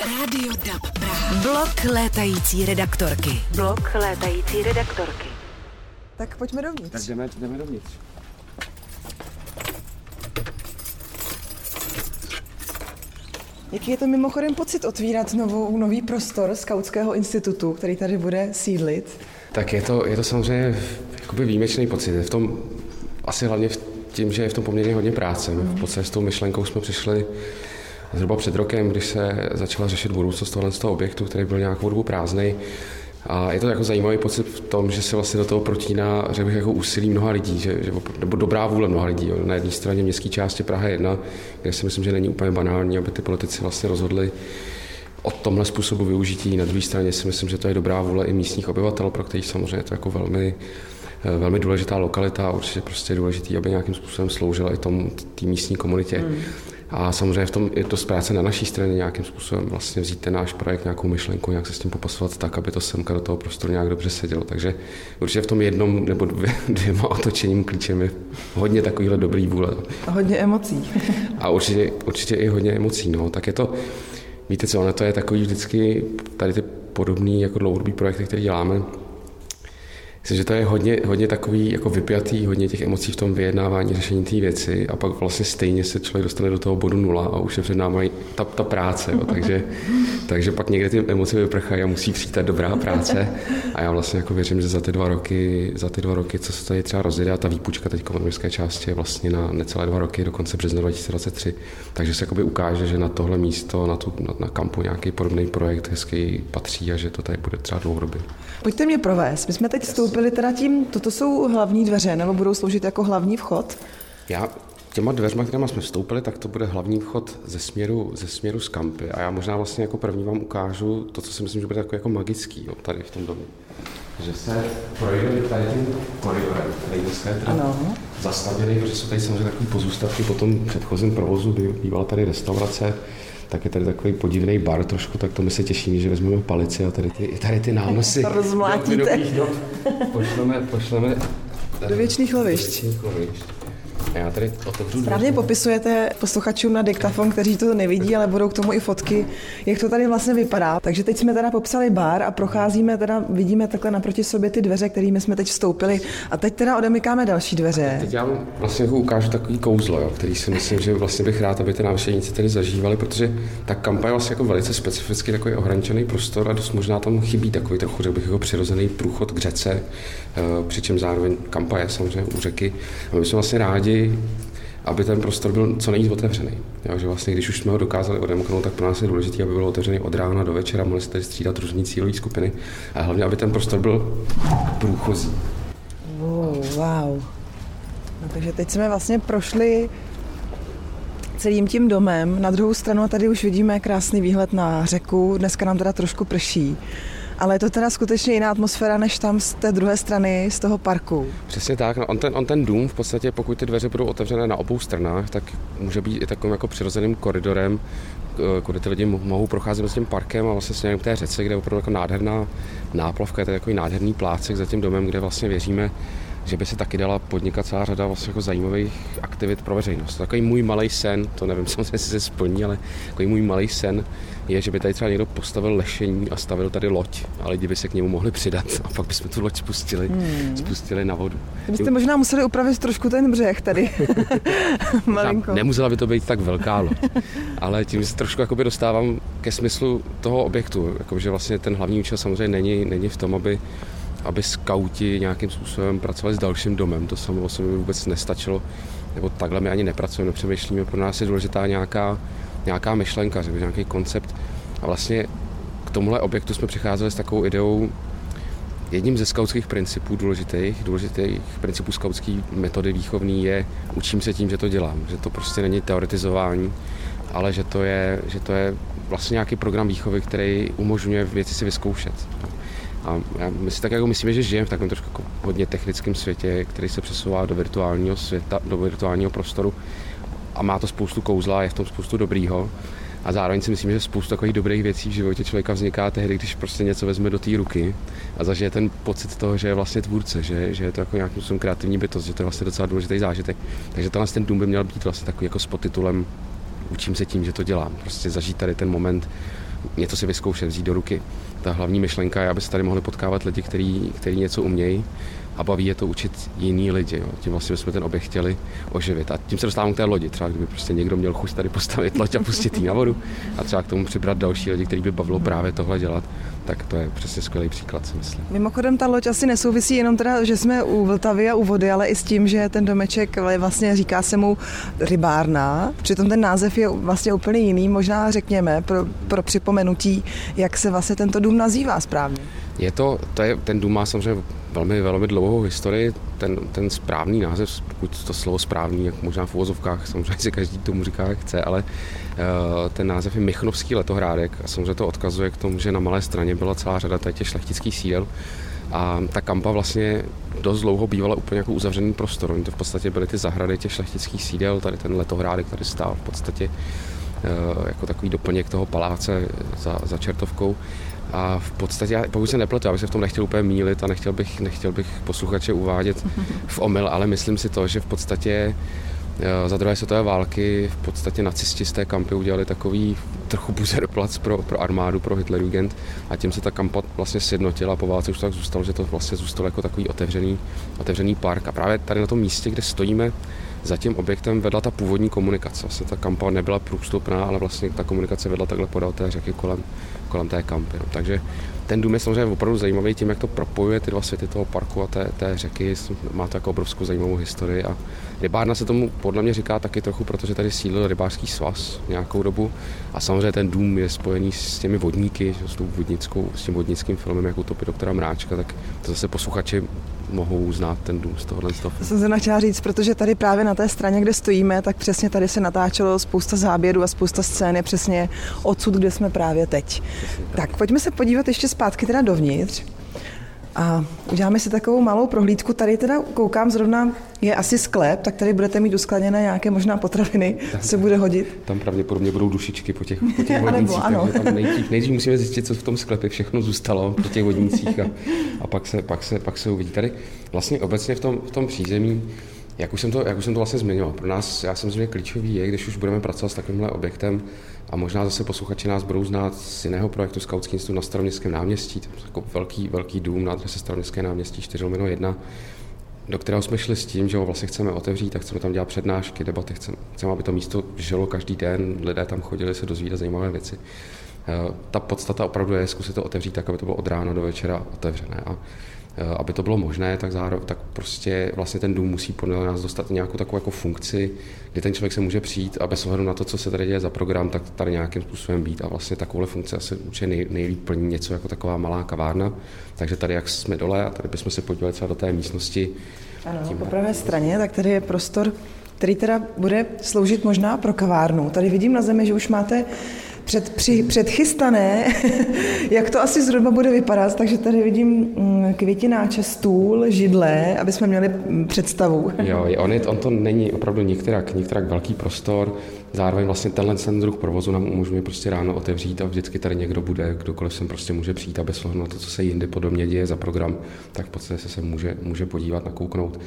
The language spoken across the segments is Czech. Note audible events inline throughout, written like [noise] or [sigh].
Rádio DAB Praha. Blok létající redaktorky. Blok létající redaktorky. Tak pojďme dovnitř. Tak jdeme, jdeme dovnitř. Jaký je to mimochodem pocit otvírat novou, nový prostor Skautského institutu, který tady bude sídlit? Tak je to, je to samozřejmě jakoby výjimečný pocit. V tom asi hlavně v tím, že je v tom poměrně hodně práce. My v podstatě s tou myšlenkou jsme přišli zhruba před rokem, když se začala řešit budoucnost tohle z toho objektu, který byl nějakou dobu prázdný. A je to jako zajímavý pocit v tom, že se vlastně do toho protíná, řekl bych, jako úsilí mnoha lidí, že, že, nebo dobrá vůle mnoha lidí. Jo. Na jedné straně městské části Praha 1, kde si myslím, že není úplně banální, aby ty politici vlastně rozhodli o tomhle způsobu využití. Na druhé straně si myslím, že to je dobrá vůle i místních obyvatel, pro kterých samozřejmě je to jako velmi velmi důležitá lokalita a určitě prostě je důležitý, aby nějakým způsobem sloužila i tomu té místní komunitě. Hmm. A samozřejmě v tom je to zpráce na naší straně nějakým způsobem vlastně vzít ten náš projekt, nějakou myšlenku, nějak se s tím popasovat tak, aby to semka do toho prostoru nějak dobře sedělo. Takže určitě v tom jednom nebo dvě, [laughs] dvěma otočením klíčem je hodně takovýhle dobrý vůle. A hodně emocí. [laughs] A určitě, určitě i hodně emocí. No. Tak je to, víte co, ono to je takový vždycky, tady ty podobný jako dlouhodobý projekty, které děláme, Myslím, že to je hodně, hodně takový jako vypjatý, hodně těch emocí v tom vyjednávání, řešení té věci a pak vlastně stejně se člověk dostane do toho bodu nula a už je před námi ta, ta práce. Jo. Takže, [laughs] takže pak někde ty emoce vyprchají a musí přijít ta dobrá práce. A já vlastně jako věřím, že za ty dva roky, za ty dva roky, co se tady třeba rozjede, a ta výpučka teď v části je vlastně na necelé dva roky, do konce března 2023, takže se jakoby ukáže, že na tohle místo, na, tu, na, na kampu nějaký podobný projekt hezký patří a že to tady bude třeba dlouhodobě. Pojďte mě provést. My jsme teď vstoupili teda tím, toto jsou hlavní dveře, nebo budou sloužit jako hlavní vchod? Já těma dveřma, kterými jsme vstoupili, tak to bude hlavní vchod ze směru, ze směru z kampy. A já možná vlastně jako první vám ukážu to, co si myslím, že bude jako, jako magický jo, tady v tom domě. Že se projde tady tím koridorem, který dneska je zastavěný, protože jsou tady samozřejmě takové pozůstatky po tom předchozím provozu, kdy bývala tady restaurace, tak je tady takový podivný bar trošku, tak to my se těšíme, že vezmeme palici a tady ty, tady ty nánosy. To rozmlátíte. Pošleme, pošleme do věčných lovišť. A já tady otevřu Správně popisujete posluchačům na diktafon, kteří to nevidí, ale budou k tomu i fotky, jak to tady vlastně vypadá. Takže teď jsme teda popsali bar a procházíme teda, vidíme takhle naproti sobě ty dveře, kterými jsme teď vstoupili a teď teda odemykáme další dveře. Teď já vám vlastně jako ukážu takový kouzlo, jo, který si myslím, že vlastně bych rád, aby ty návštěvníci tady zažívali, protože ta kampaň je vlastně jako velice specifický takový ohraničený prostor a dost možná tam chybí takový trochu, řekl bych, jako přirozený průchod k řece, eh, přičem zároveň kampaň je samozřejmě u řeky. A my jsme vlastně rádi, aby ten prostor byl co nejvíc otevřený. Jo, že vlastně, když už jsme ho dokázali odemknout, tak pro nás je důležité, aby byl otevřený od rána do večera, mohli se tady střídat různý cílové skupiny a hlavně, aby ten prostor byl průchozí. Wow, wow. No, takže teď jsme vlastně prošli celým tím domem. Na druhou stranu tady už vidíme krásný výhled na řeku. Dneska nám teda trošku prší. Ale je to teda skutečně jiná atmosféra než tam z té druhé strany, z toho parku. Přesně tak. No on, ten, on ten dům v podstatě, pokud ty dveře budou otevřené na obou stranách, tak může být i takovým jako přirozeným koridorem, kudy ty lidi mohou procházet s tím parkem a vlastně směrem k té řece, kde je opravdu jako nádherná náplavka, je to takový nádherný plácek za tím domem, kde vlastně věříme, že by se taky dala podnikat celá řada vlastně jako zajímavých aktivit pro veřejnost. Takový můj malý sen, to nevím [laughs] samozřejmě, jestli se splní, ale takový můj malý sen je, že by tady třeba někdo postavil lešení a stavil tady loď a lidi by se k němu mohli přidat a pak bychom tu loď spustili, hmm. spustili na vodu. Byste možná museli upravit trošku ten břeh tady. [laughs] Malinko. Nemusela by to být tak velká loď, ale tím se trošku jakoby dostávám ke smyslu toho objektu, že vlastně ten hlavní účel samozřejmě není, není v tom, aby aby skauti nějakým způsobem pracovali s dalším domem. To samo o sobě vůbec nestačilo, nebo takhle my ani nepracujeme, nepřemýšlíme. Pro nás je důležitá nějaká, nějaká myšlenka, že nějaký koncept. A vlastně k tomuhle objektu jsme přicházeli s takovou ideou, Jedním ze skautských principů důležitých, důležitých principů skautské metody výchovní je učím se tím, že to dělám, že to prostě není teoretizování, ale že to je, že to je vlastně nějaký program výchovy, který umožňuje věci si vyzkoušet. A my si tak jako myslíme, že žijeme v takovém trošku jako hodně technickém světě, který se přesouvá do virtuálního světa, do virtuálního prostoru a má to spoustu kouzla, je v tom spoustu dobrýho. A zároveň si myslím, že spoustu takových dobrých věcí v životě člověka vzniká tehdy, když prostě něco vezme do té ruky a zažije ten pocit toho, že je vlastně tvůrce, že, že je to jako nějakým způsobem kreativní bytost, že to je vlastně docela důležitý zážitek. Takže tenhle ten dům by měl být vlastně takový jako s podtitulem Učím se tím, že to dělám. Prostě zažít tady ten moment něco si vyzkoušet, vzít do ruky. Ta hlavní myšlenka je, aby se tady mohli potkávat lidi, kteří, kteří něco umějí a baví je to učit jiný lidi. Jo. Tím vlastně jsme ten objekt chtěli oživit. A tím se dostávám k té lodi. Třeba kdyby prostě někdo měl chuť tady postavit loď a pustit ji na vodu a třeba k tomu přibrat další lidi, který by bavilo právě tohle dělat, tak to je přesně skvělý příklad, si myslím. Mimochodem ta loď asi nesouvisí jenom teda, že jsme u Vltavy a u vody, ale i s tím, že ten domeček vlastně říká se mu rybárna. Přitom ten název je vlastně úplně jiný. Možná řekněme pro, pro připomenutí, jak se vlastně tento dům nazývá správně. Je to, to je, ten dům má samozřejmě velmi, velmi dlouhou historii. Ten, ten správný název, pokud to slovo správný, jak možná v uvozovkách, samozřejmě si každý tomu říká, jak chce, ale uh, ten název je Michnovský letohrádek a samozřejmě to odkazuje k tomu, že na malé straně byla celá řada těch šlechtických sídel a ta kampa vlastně dost dlouho bývala úplně jako uzavřený prostor. Oni to v podstatě byly ty zahrady těch šlechtických sídel, tady ten letohrádek tady stál v podstatě uh, jako takový doplněk toho paláce za, za Čertovkou. A v podstatě, pokud se nepletu, já bych se v tom nechtěl úplně mílit a nechtěl bych, nechtěl bych posluchače uvádět [laughs] v omyl, ale myslím si to, že v podstatě eh, za druhé světové války v podstatě nacisti z té kampy udělali takový trochu buzerplac pro, pro armádu, pro Hitlerjugend a tím se ta kampa vlastně sjednotila a po válce už tak zůstalo, že to vlastně zůstalo jako takový otevřený, otevřený park. A právě tady na tom místě, kde stojíme, za tím objektem vedla ta původní komunikace. Vlastně ta kampa nebyla průstupná, ale vlastně ta komunikace vedla takhle podél té řeky kolem, kolem té kampy. No. Takže ten dům je samozřejmě opravdu zajímavý tím, jak to propojuje ty dva světy toho parku a té, té řeky. Má to jako obrovskou zajímavou historii a rybárna se tomu podle mě říká taky trochu, protože tady sídlil rybářský svaz nějakou dobu a samozřejmě ten dům je spojený s těmi vodníky, s, tou vodnickou, s tím vodnickým filmem, jako to doktora Mráčka, tak to zase posluchači mohou znát ten dům z tohohle toho. To jsem se chtěla říct, protože tady právě na té straně, kde stojíme, tak přesně tady se natáčelo spousta záběrů a spousta scén je přesně odsud, kde jsme právě teď. tak. tak pojďme se podívat ještě zpátky teda dovnitř. A uděláme si takovou malou prohlídku. Tady teda koukám zrovna, je asi sklep, tak tady budete mít uskladněné nějaké možná potraviny, tam, se bude hodit. Tam pravděpodobně budou dušičky po těch, po těch [laughs] vodnicích, ano. takže tam nejdřív, nejdřív musíme zjistit, co v tom sklepě všechno zůstalo po těch vodnicích a, a pak, se, pak, se, pak se uvidí. Tady vlastně obecně v tom, v tom přízemí jak už, jsem to, jak už jsem to vlastně zmiňoval, pro nás, já jsem že klíčový je, když už budeme pracovat s takovýmhle objektem, a možná zase posluchači nás budou znát z jiného projektu Skautský institut na Staroměstském náměstí, je jako velký, velký dům na adrese Staroměstské náměstí 4 1, do kterého jsme šli s tím, že ho vlastně chceme otevřít a chceme tam dělat přednášky, debaty, chceme, chceme aby to místo žilo každý den, lidé tam chodili se dozvídat zajímavé věci. Eh, ta podstata opravdu je zkusit to otevřít tak, aby to bylo od rána do večera otevřené. A aby to bylo možné, tak, zároveň, tak prostě vlastně ten dům musí podle nás dostat nějakou takovou jako funkci, kdy ten člověk se může přijít a bez ohledu na to, co se tady děje za program, tak tady nějakým způsobem být. A vlastně takovouhle funkci asi určitě nej, nejlíp plní něco jako taková malá kavárna. Takže tady, jak jsme dole, a tady bychom se podívali třeba do té místnosti. Ano, tím... po pravé straně, tak tady je prostor, který teda bude sloužit možná pro kavárnu. Tady vidím na zemi, že už máte před, při, předchystané, [laughs] jak to asi zhruba bude vypadat, takže tady vidím mm, květináče, stůl, židle, aby jsme měli mm, představu. [laughs] Jo, on, je, on to není opravdu některak, některak velký prostor, zároveň vlastně tenhle ten druh provozu nám umožňuje prostě ráno otevřít a vždycky tady někdo bude, kdokoliv sem prostě může přijít a bez ohledu na to, co se jinde podobně děje za program, tak v podstatě se, se může, může podívat, nakouknout.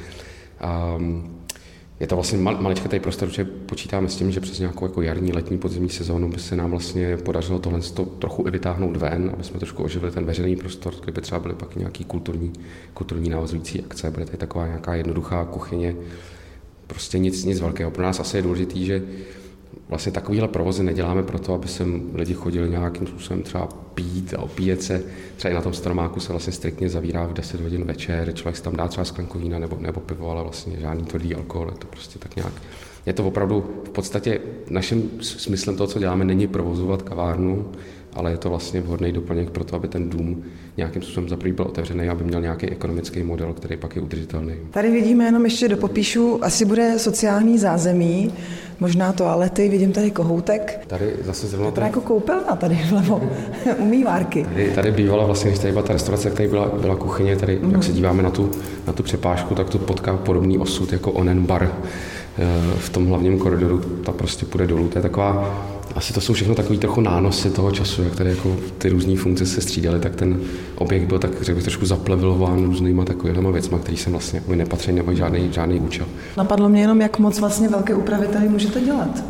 Um, je to vlastně mal, maličkatý prostor, že počítáme s tím, že přes nějakou jako jarní, letní, podzimní sezónu by se nám vlastně podařilo tohle to trochu i vytáhnout ven, aby jsme trošku oživili ten veřejný prostor, kde by třeba byly pak nějaký kulturní, kulturní navazující akce, bude tady taková nějaká jednoduchá kuchyně, prostě nic, nic velkého. Pro nás asi je důležité, že vlastně takovýhle provozy neděláme proto, aby sem lidi chodili nějakým způsobem třeba pít a opíjet se. Třeba i na tom stromáku se vlastně striktně zavírá v 10 hodin večer, člověk si tam dá třeba sklenku vína nebo, nebo pivo, ale vlastně žádný tvrdý alkohol, je to prostě tak nějak. Je to opravdu v podstatě naším smyslem toho, co děláme, není provozovat kavárnu, ale je to vlastně vhodný doplněk pro to, aby ten dům nějakým způsobem za byl otevřený, aby měl nějaký ekonomický model, který pak je udržitelný. Tady vidíme jenom ještě do popíšu, asi bude sociální zázemí, možná toalety, vidím tady kohoutek. Tady zase zrovna... To je jako koupelna tady [laughs] vlevo, umývárky. Tady, tady bývala vlastně, když tady byla ta restaurace, tady byla, byla kuchyně, tady, mm. jak se díváme na tu, na tu přepážku, tak to potká podobný osud jako onen bar eh, v tom hlavním koridoru, ta prostě půjde dolů. To je taková asi to jsou všechno takové trochu nánosy toho času, jak tady jako ty různé funkce se střídaly, tak ten objekt byl tak, řekl bych, trošku zaplevilován různýma takovými věcmi, který jsem vlastně jako nepatří, nemají žádný, žádný účel. Napadlo mě jenom, jak moc vlastně velké úpravy tady můžete dělat.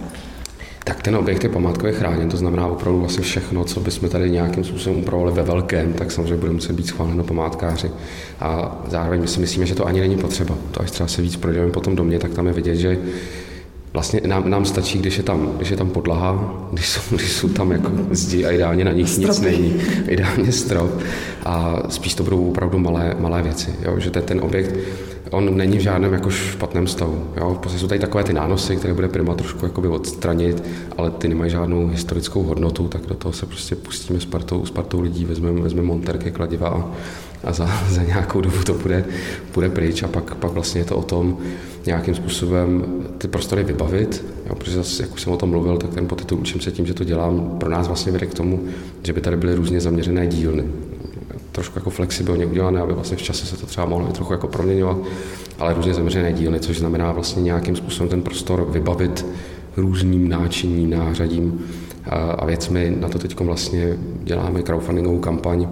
tak ten objekt je památkově chráněn, to znamená opravdu vlastně všechno, co bychom tady nějakým způsobem upravovali ve velkém, tak samozřejmě bude muset být schváleno památkáři. A zároveň my si myslíme, že to ani není potřeba. To až třeba se víc projdeme potom do mě, tak tam je vidět, že Vlastně nám, nám stačí, když je tam, když je tam podlaha, když jsou, když jsou tam jako zdi a ideálně na nich Stropy. nic není, ideálně strop a spíš to budou opravdu malé, malé věci, jo? že ten, ten objekt, on není v žádném jako špatném stavu. Jo? Prostě jsou tady takové ty nánosy, které bude prima trošku jakoby odstranit, ale ty nemají žádnou historickou hodnotu, tak do toho se prostě pustíme s partou, s partou lidí, vezmeme, vezmeme monterky, kladiva a, a za, [laughs] za nějakou dobu to bude, bude pryč a pak, pak vlastně je to o tom nějakým způsobem ty prostory vybavit, jo, protože zase, jak už jsem o tom mluvil, tak ten podtitul učím se tím, že to dělám, pro nás vlastně vede k tomu, že by tady byly různě zaměřené dílny. Trošku jako flexibilně udělané, aby vlastně v čase se to třeba mohlo i trochu jako proměňovat, ale různě zaměřené dílny, což znamená vlastně nějakým způsobem ten prostor vybavit různým náčiním, nářadím a, a věcmi. Na to teď vlastně děláme crowdfundingovou kampaň,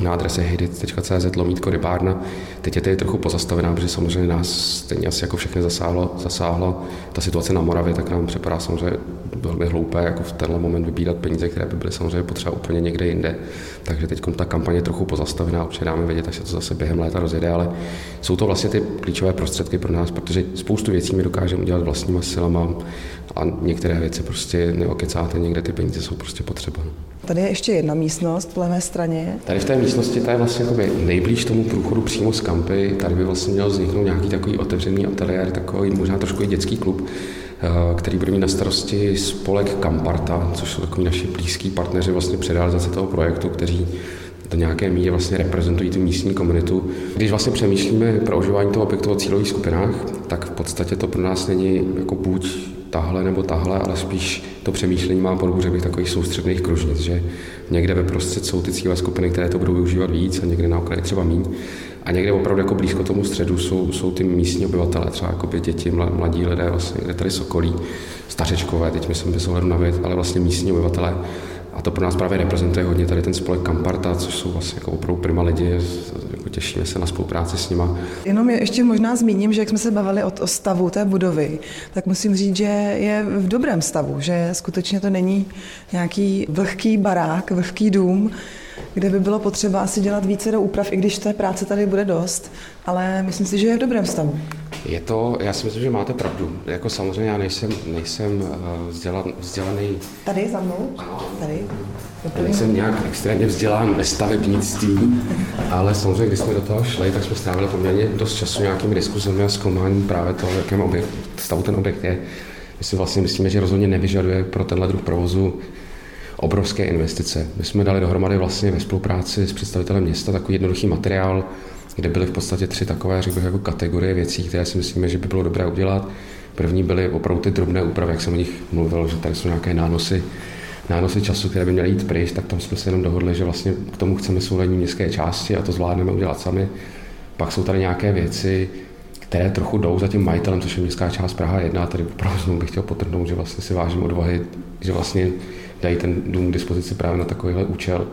na adrese hidit.cz lomítko rybárna. Teď je tady trochu pozastavená, protože samozřejmě nás stejně asi jako všechny zasáhlo, zasáhlo ta situace na Moravě, tak nám připadá samozřejmě velmi hloupé jako v tenhle moment vybírat peníze, které by byly samozřejmě potřeba úplně někde jinde. Takže teď ta kampaně je trochu pozastavená, určitě dáme vědět, až se to zase během léta rozjede, ale jsou to vlastně ty klíčové prostředky pro nás, protože spoustu věcí my dokážeme udělat vlastníma silama a některé věci prostě neokecáte, někde ty peníze jsou prostě potřeba. Tady je ještě jedna místnost v levé straně. Tady v té místnosti, ta je vlastně nejblíž tomu průchodu přímo z kampy. Tady by vlastně měl vzniknout nějaký takový otevřený ateliér, takový možná trošku i dětský klub, eh, který bude mít na starosti spolek Kamparta, což jsou takový naši blízký partneři vlastně při realizaci toho projektu, kteří do nějaké míry vlastně reprezentují tu místní komunitu. Když vlastně přemýšlíme pro oživání toho objektu o cílových skupinách, tak v podstatě to pro nás není jako buď tahle nebo tahle, ale spíš to přemýšlení má podobu, řekl bych, takových soustředných kružnic, že někde ve prostřed jsou ty cílové skupiny, které to budou využívat víc a někde na okraji třeba míň. A někde opravdu jako blízko tomu středu jsou, jsou ty místní obyvatele, třeba jako děti, mladí lidé, vlastně, kde tady sokolí, stařečkové, teď myslím bez ohledu na věc, ale vlastně místní obyvatele. A to pro nás právě reprezentuje hodně tady ten spolek Kamparta, což jsou vlastně jako opravdu prima lidi, těšíme se na spolupráci s nima. Jenom ještě možná zmíním, že jak jsme se bavili o, o stavu té budovy, tak musím říct, že je v dobrém stavu, že skutečně to není nějaký vlhký barák, vlhký dům, kde by bylo potřeba asi dělat více do úprav, i když té práce tady bude dost, ale myslím si, že je v dobrém stavu. Je to, já si myslím, že máte pravdu. Jako samozřejmě já nejsem, nejsem eh, vzdělan, vzdělaný. Tady za mnou? Tady. Já nejsem nějak extrémně vzdělán ve stavebnictví, ale samozřejmě, když jsme do toho šli, tak jsme strávili poměrně dost času nějakými diskuzemi a zkoumáním právě toho, jakém objekt, stavu ten objekt je. My si vlastně myslíme, že rozhodně nevyžaduje pro tenhle druh provozu obrovské investice. My jsme dali dohromady vlastně ve spolupráci s představitelem města takový jednoduchý materiál, kde byly v podstatě tři takové, řekl bych, jako kategorie věcí, které si myslíme, že by bylo dobré udělat. První byly opravdu ty drobné úpravy, jak jsem o nich mluvil, že tady jsou nějaké nánosy, nánosy času, které by měly jít pryč, tak tam jsme se jenom dohodli, že vlastně k tomu chceme soulední městské části a to zvládneme udělat sami. Pak jsou tady nějaké věci, které trochu jdou za tím majitelem, což je městská část Praha 1. Tady opravdu bych chtěl potrhnout, že vlastně si vážím odvahy, že vlastně dají ten dům k dispozici právě na takovýhle účel.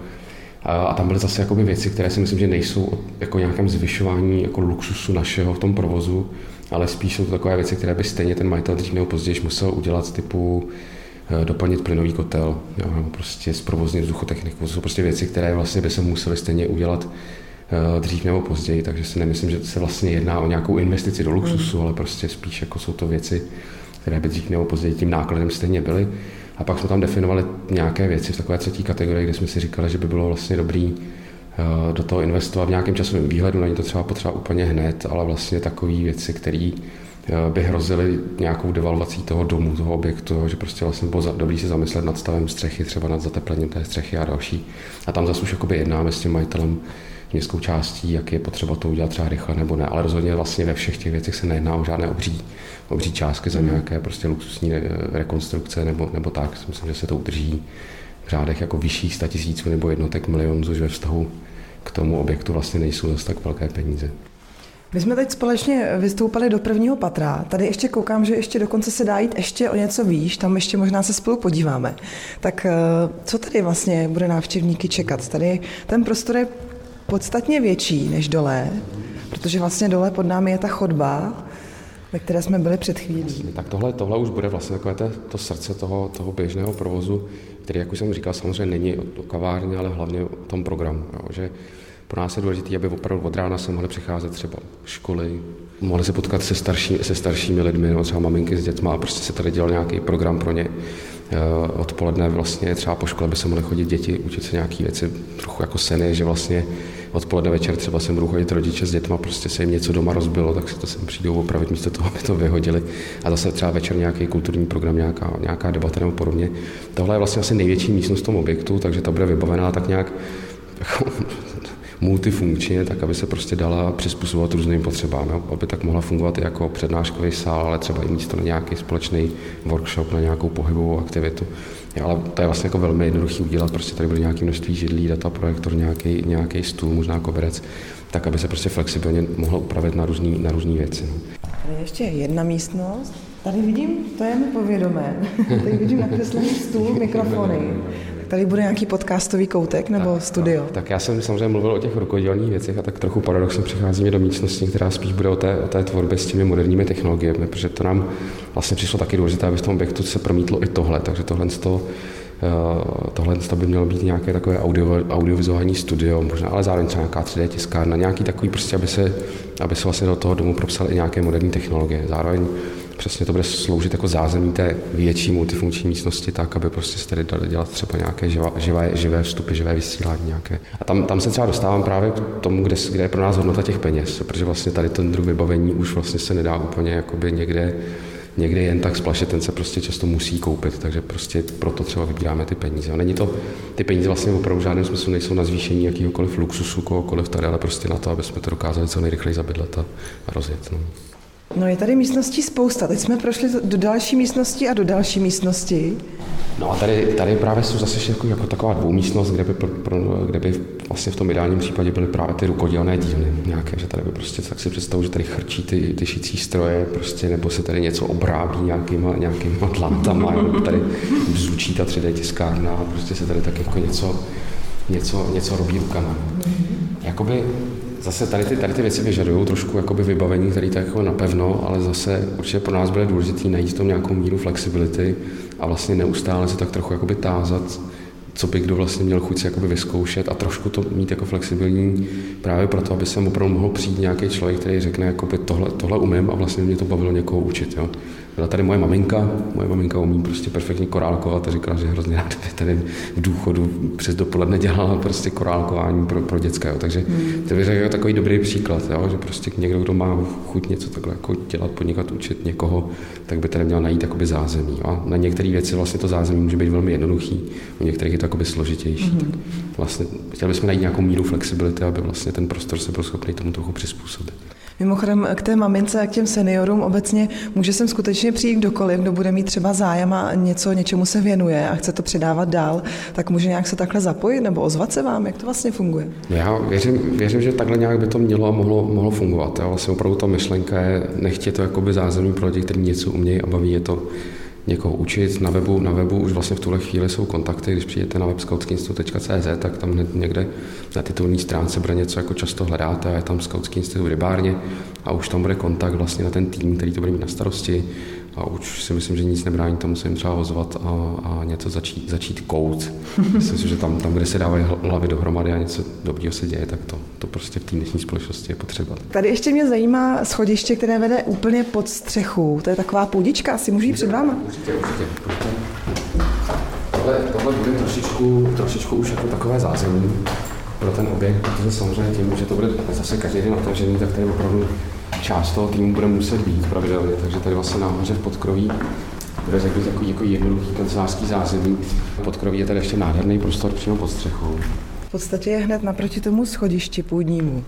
A tam byly zase jakoby věci, které si myslím, že nejsou jako nějakém zvyšování jako luxusu našeho v tom provozu, ale spíš jsou to takové věci, které by stejně ten majitel dřív nebo později musel udělat typu eh, doplnit plynový kotel, jo, nebo prostě zprovoznit vzduchotechniku. To jsou prostě věci, které vlastně by se museli stejně udělat eh, dřív nebo později, takže si nemyslím, že se vlastně jedná o nějakou investici do luxusu, mm. ale prostě spíš jako jsou to věci, které by dřív nebo později tím nákladem stejně byly. A pak jsme tam definovali nějaké věci v takové třetí kategorii, kde jsme si říkali, že by bylo vlastně dobrý eh, do toho investovat v nějakém časovém výhledu. Není to třeba potřeba úplně hned, ale vlastně takové věci, které eh, by hrozily nějakou devalvací toho domu, toho objektu, že prostě vlastně bylo dobrý si zamyslet nad stavem střechy, třeba nad zateplením té střechy a další. A tam zase už jednáme s tím majitelem městskou částí, jak je potřeba to udělat třeba rychle nebo ne, ale rozhodně vlastně ve všech těch věcech se nejedná o žádné obří, obří částky za nějaké prostě luxusní rekonstrukce nebo, nebo tak. Myslím, že se to udrží v řádech jako vyšších tisíců nebo jednotek milionů, což ve vztahu k tomu objektu vlastně nejsou zase tak velké peníze. My jsme teď společně vystoupali do prvního patra. Tady ještě koukám, že ještě dokonce se dá jít ještě o něco výš, tam ještě možná se spolu podíváme. Tak eh, co tady vlastně bude návštěvníky čekat? Tady ten prostor je podstatně větší než dole, protože vlastně dole pod námi je ta chodba ve které jsme byli před chvílí. Tak tohle, tohle už bude vlastně takové to, to srdce toho, toho běžného provozu, který, jak už jsem říkal, samozřejmě není o, o kavárně, ale hlavně o tom programu. Jo, že pro nás je důležité, aby opravdu od rána se mohli přicházet třeba školy, mohli se potkat se, starší, se staršími lidmi, no, třeba maminky s dětmi a prostě se tady dělal nějaký program pro ně. Eh, odpoledne vlastně třeba po škole by se mohly chodit děti, učit se nějaké věci, trochu jako seny, že vlastně odpoledne večer třeba sem budou chodit rodiče s dětma, prostě se jim něco doma rozbilo, tak si to sem přijdou opravit místo toho, aby to vyhodili. A zase třeba večer nějaký kulturní program, nějaká, nějaká debata nebo podobně. Tohle je vlastně asi největší místnost v tom objektu, takže ta bude vybavená tak nějak jako multifunkčně, tak aby se prostě dala přizpůsobovat různým potřebám, jo? aby tak mohla fungovat i jako přednáškový sál, ale třeba i místo na nějaký společný workshop, na nějakou pohybovou aktivitu. Jo, ale to je vlastně jako velmi jednoduchý udělat, prostě tady bude nějaké množství židlí, data, projektor, nějaký, nějaký stůl, možná koberec, tak aby se prostě flexibilně mohlo upravit na různé na různý věci. No. Tady je ještě jedna místnost, Tady vidím, to je mi povědomé, [laughs] tady vidím nakreslený stůl, mikrofony. Tady bude nějaký podcastový koutek nebo tak, studio? Tak, tak já jsem samozřejmě mluvil o těch rukodělných věcech a tak trochu paradoxně přicházíme do místnosti, která spíš bude o té, o té tvorbě s těmi moderními technologiemi, protože to nám vlastně přišlo taky důležité, aby v tom objektu se promítlo i tohle, takže tohle z toho eh, tohle by mělo být nějaké takové audio, audiovizuální studio, možná, ale zároveň třeba nějaká 3D tiskárna, nějaký takový prostě, aby se, aby se vlastně do toho domu propsal i nějaké moderní technologie. Zároveň přesně to bude sloužit jako zázemí té větší multifunkční místnosti tak, aby prostě se tady dali dělat třeba nějaké živa, živé, živé vstupy, živé vysílání nějaké. A tam, tam se třeba dostávám právě k tomu, kde, kde je pro nás hodnota těch peněz, protože vlastně tady ten druh vybavení už vlastně se nedá úplně jakoby někde někde jen tak splašit, ten se prostě často musí koupit, takže prostě proto třeba vybíráme ty peníze. A není to, ty peníze vlastně opravdu v žádném smyslu nejsou na zvýšení jakýhokoliv luxusu, kohokoliv tady, ale prostě na to, aby jsme to dokázali co nejrychleji zabydlet a, a rozjet. No. No je tady místností spousta. Teď jsme prošli do další místnosti a do další místnosti. No a tady, tady právě jsou zase jako, jako taková dvoumístnost, kde by, pro, pro, kde by vlastně v tom ideálním případě byly právě ty rukodělné díly nějaké, že tady by prostě tak si představu, že tady chrčí ty, ty šicí stroje, prostě, nebo se tady něco obrábí nějakýma, nějakýma tlantama, [laughs] nebo tady bzučí ta 3D tiskárna prostě se tady tak jako něco, něco, něco robí rukama. Jakoby zase tady ty, tady ty věci vyžadují trošku jakoby vybavení, který tak jako napevno, ale zase určitě pro nás bude důležité najít v tom nějakou míru flexibility a vlastně neustále se tak trochu jakoby tázat, co by kdo vlastně měl chuť si jakoby vyzkoušet a trošku to mít jako flexibilní právě proto, aby se opravdu mohl přijít nějaký člověk, který řekne, jakoby tohle, tohle umím a vlastně mě to bavilo někoho učit. Jo. Byla tady moje maminka, moje maminka umí prostě perfektně korálkovat a říkala, že hrozně rád by tady v důchodu přes dopoledne dělala prostě korálkování pro, pro dětské. Takže hmm. to bych řekl takový dobrý příklad, jo, že prostě někdo, kdo má chuť něco takhle jako dělat, podnikat, učit někoho, tak by tady měl najít jakoby zázemí. A na některé věci vlastně to zázemí může být velmi jednoduchý, u některých je to jakoby složitější. Hmm. Tak vlastně chtěli bychom najít nějakou míru flexibility, aby vlastně ten prostor se byl schopný tomu trochu přizpůsobit. Mimochodem k té mamince a k těm seniorům obecně může sem skutečně přijít kdokoliv, kdo bude mít třeba zájem a něco, něčemu se věnuje a chce to předávat dál, tak může nějak se takhle zapojit nebo ozvat se vám, jak to vlastně funguje? Já věřím, věřím že takhle nějak by to mělo a mohlo, mohlo fungovat. Jo. Vlastně opravdu ta myšlenka je, nechtě to jakoby zázemí pro lidi, kteří něco umějí a baví je to někoho učit. Na webu, na webu už vlastně v tuhle chvíli jsou kontakty, když přijete na webscoutskinstitut.cz, tak tam hned někde na titulní stránce bude něco, jako často hledáte, a je tam Skautský institut v rybárně a už tam bude kontakt vlastně na ten tým, který to bude mít na starosti a už si myslím, že nic nebrání tomu se jim třeba ozvat a, a něco začít, začít kout. [laughs] myslím si, že tam, tam, kde se dávají hlavy dohromady a něco dobrého se děje, tak to, to prostě v té dnešní společnosti je potřeba. Tady ještě mě zajímá schodiště, které vede úplně pod střechu. To je taková půdička, asi můžu jít před váma? Určitě, určitě. Tohle, tohle bude trošičku, trošičku už jako takové zázemí pro ten objekt, protože samozřejmě tím, že to bude zase každý den otevřený, tak tady opravdu část toho týmu bude muset být pravidelně, takže tady vlastně nahoře v podkroví bude řekl takový jako jednoduchý kancelářský zázemí. Podkroví je tady ještě nádherný prostor přímo pod střechou. V podstatě je hned naproti tomu schodišti půdnímu.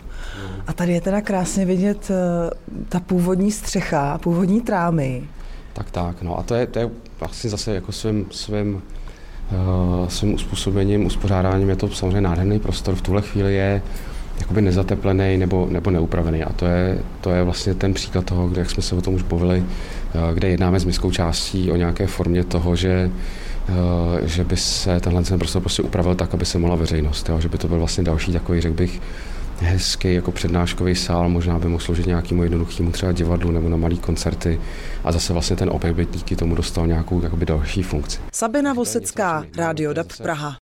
A tady je teda krásně vidět eh, ta původní střecha, původní trámy. Tak, tak, no a to je, to je vlastně zase jako svým, svým, uh, svým uspůsobením, uspořádáním je to samozřejmě nádherný prostor. V tuhle chvíli je jakoby nezateplený nebo, nebo neupravený. A to je, to je vlastně ten příklad toho, kde, jak jsme se o tom už bavili, eh, kde jednáme s městskou částí o nějaké formě toho, že eh, že by se tenhle ten prostor prostě upravil tak, aby se mohla veřejnost, jo? že by to byl vlastně další takový, řekl bych, hezký jako přednáškový sál, možná by mohl sloužit nějakému jednoduchému třeba divadlu nebo na malý koncerty a zase vlastně ten objekt by díky tomu dostal nějakou jakoby další funkci. Sabina Vosecká, Rádio DAB Praha.